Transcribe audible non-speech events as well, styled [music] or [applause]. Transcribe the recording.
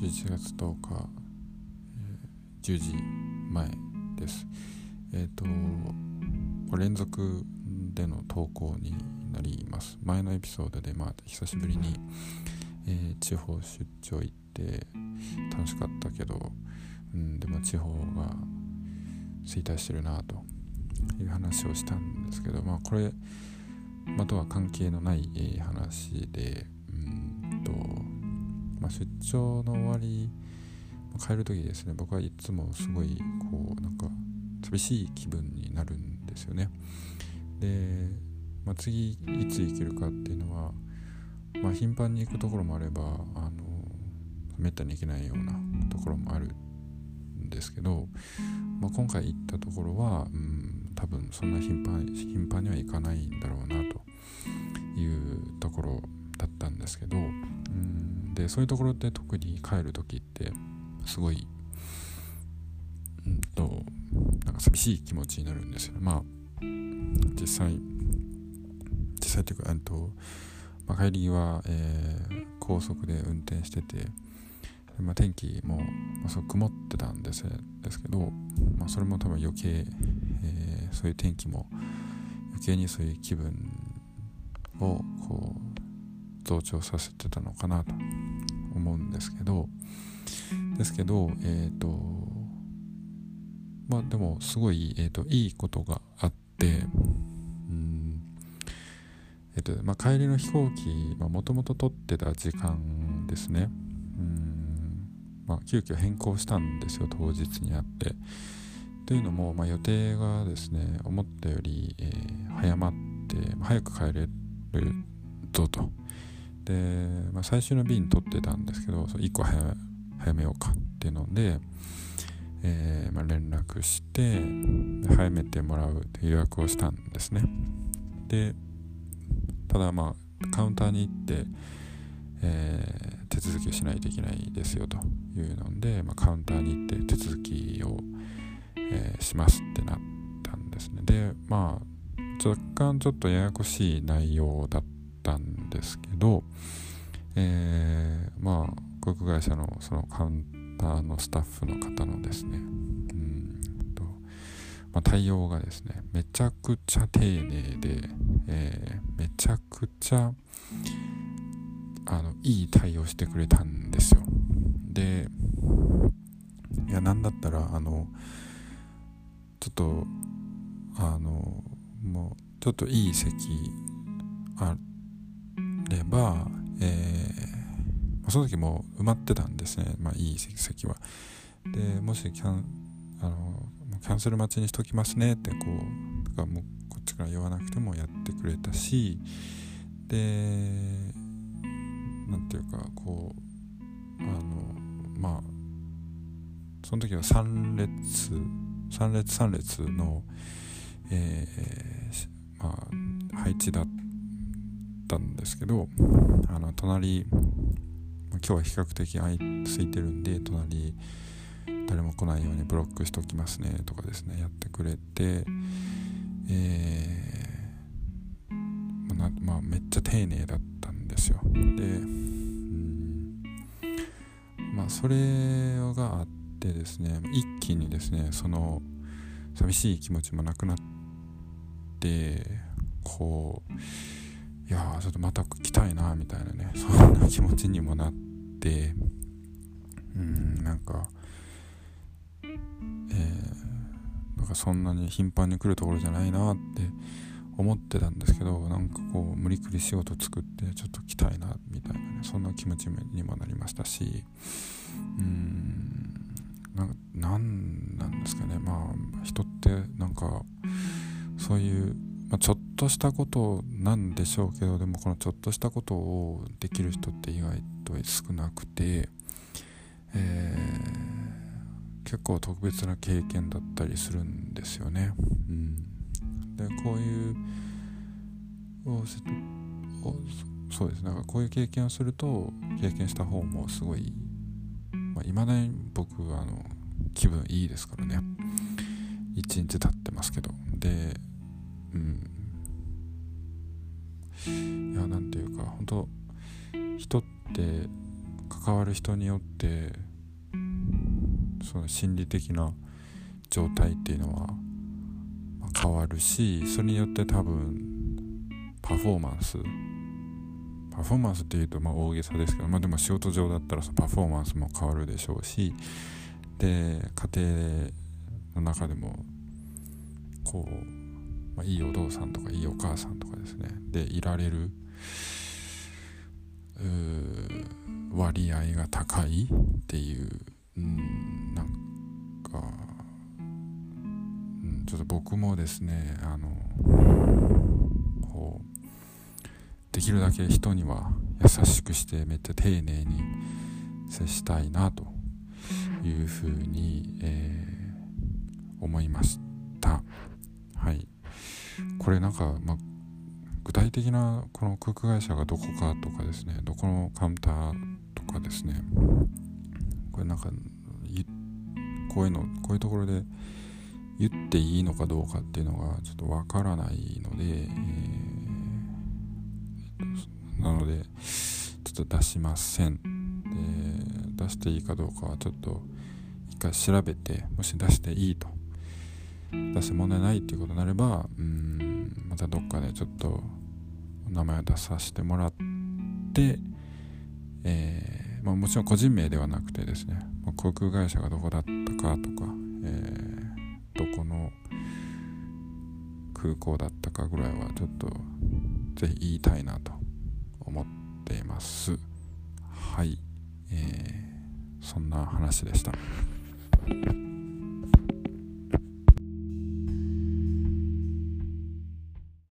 11月10日、えー、10時前です。えっ、ー、と連続での投稿になります。前のエピソードでまあ久しぶりに、えー、地方出張行って楽しかったけど、うん、でも地方が衰退してるなという話をしたんですけどまあこれまとは関係のない話でうんと、まあ、出張の終わり帰る時ですね。僕はいつもすごいこうなんか寂しい気分になるんですよね。で、まあ、次いつ行けるかっていうのは、まあ、頻繁に行くところもあればあのめったに行けないようなところもあるんですけど、まあ、今回行ったところは、うん、多分そんな頻繁頻繁には行かないんだろうなというところだったんですけどうんでそういうところって特に帰る時ってすごいうんとなんか寂しい気持ちになるんですよね。まあ実際実際というかと、まあ、帰りは、えー、高速で運転しててまあ、天気も、まあ、そう曇ってたんですですけど、まあ、それも多分余計、えー、そういう天気も余計にそういう気分をこう増長させてたのかなと思うんですけどですけどえっ、ー、とまあでもすごい、えーと、いいことがあってうんえっ、ー、とまあ帰りの飛行機はもともと取ってた時間ですねうんまあ急遽変更したんですよ当日にあってというのも、まあ、予定がですね思ったより、えー、早まって早く帰れるぞと。で、まあ、最終の便取ってたんですけど、1個早めようかっていうので、えー、まあ、連絡して早めてもらうという予約をしたんですね。で、ただまあカウンターに行って、えー、手続きをしないといけないですよというので、まあ、カウンターに行って手続きを、えー、しますってなったんですね。で、まあ若干ちょっとややこしい内容だったんですけど、えー、まあ航空会社のそのカウンターのスタッフの方のですねうんと、まあ、対応がですねめちゃくちゃ丁寧で、えー、めちゃくちゃあのいい対応してくれたんですよ。でいや何だったらあのちょっとあのもうちょっといい席あば、えー、その時も埋まってたんですね、まあ、いい席は。でもしキャンあのキャンセル待ちにしときますねってこうかもうこっちから言わなくてもやってくれたしで何ていうかこうあのまあその時は3列3列3列のえー、まあ、配置だったたんですけどあの隣、ま、今日は比較的空いてるんで隣誰も来ないようにブロックしておきますねとかですねやってくれてえー、まあ、まあ、めっちゃ丁寧だったんですよ。でうんまあそれがあってですね一気にですねその寂しい気持ちもなくなってこういやちょっとまた来たいなみたいなね [laughs] そんな気持ちにもなってうんなんかえー、なんかそんなに頻繁に来るところじゃないなって思ってたんですけどなんかこう無理くり仕事作ってちょっと来たいなみたいなねそんな気持ちにもなりましたしうんなんなんですかねまあ人ってなんかとしたことなんでしょうけどでもこのちょっとしたことをできる人って意外と少なくて、えー、結構特別な経験だったりするんですよね。うん、でこういうそうです。なんかこういう経験をすると経験した方もすごいいまあ、だに僕はあの気分いいですからね。1日経ってますけど。でうん。いや何ていうか本当人って関わる人によってその心理的な状態っていうのは変わるしそれによって多分パフォーマンスパフォーマンスっていうとまあ大げさですけど、まあ、でも仕事上だったらパフォーマンスも変わるでしょうしで家庭の中でもこう、まあ、いいお父さんとかいいお母さんとかですね。でいられる割合が高いっていううんなんか、うん、ちょっと僕もですねあのこうできるだけ人には優しくしてめっちゃ丁寧に接したいなというふうに、えー、思いましたこれなんか、まあ、具体的なこの空港会社がどこかとかですねどこのカウンターとかですねこれなんかこういうのこういうところで言っていいのかどうかっていうのがちょっとわからないので、えー、なのでちょっと出しません。で出していいかどうかはちょっと一回調べてもし出していいと出して問題ないっていうことになればうんまたどっかでちょっと名前を出させてもらって、えー、まあ、もちろん個人名ではなくてですね、まあ、航空会社がどこだったかとか、えー、どこの空港だったかぐらいはちょっとぜひ言いたいなと思っています。はい、えー、そんな話でした。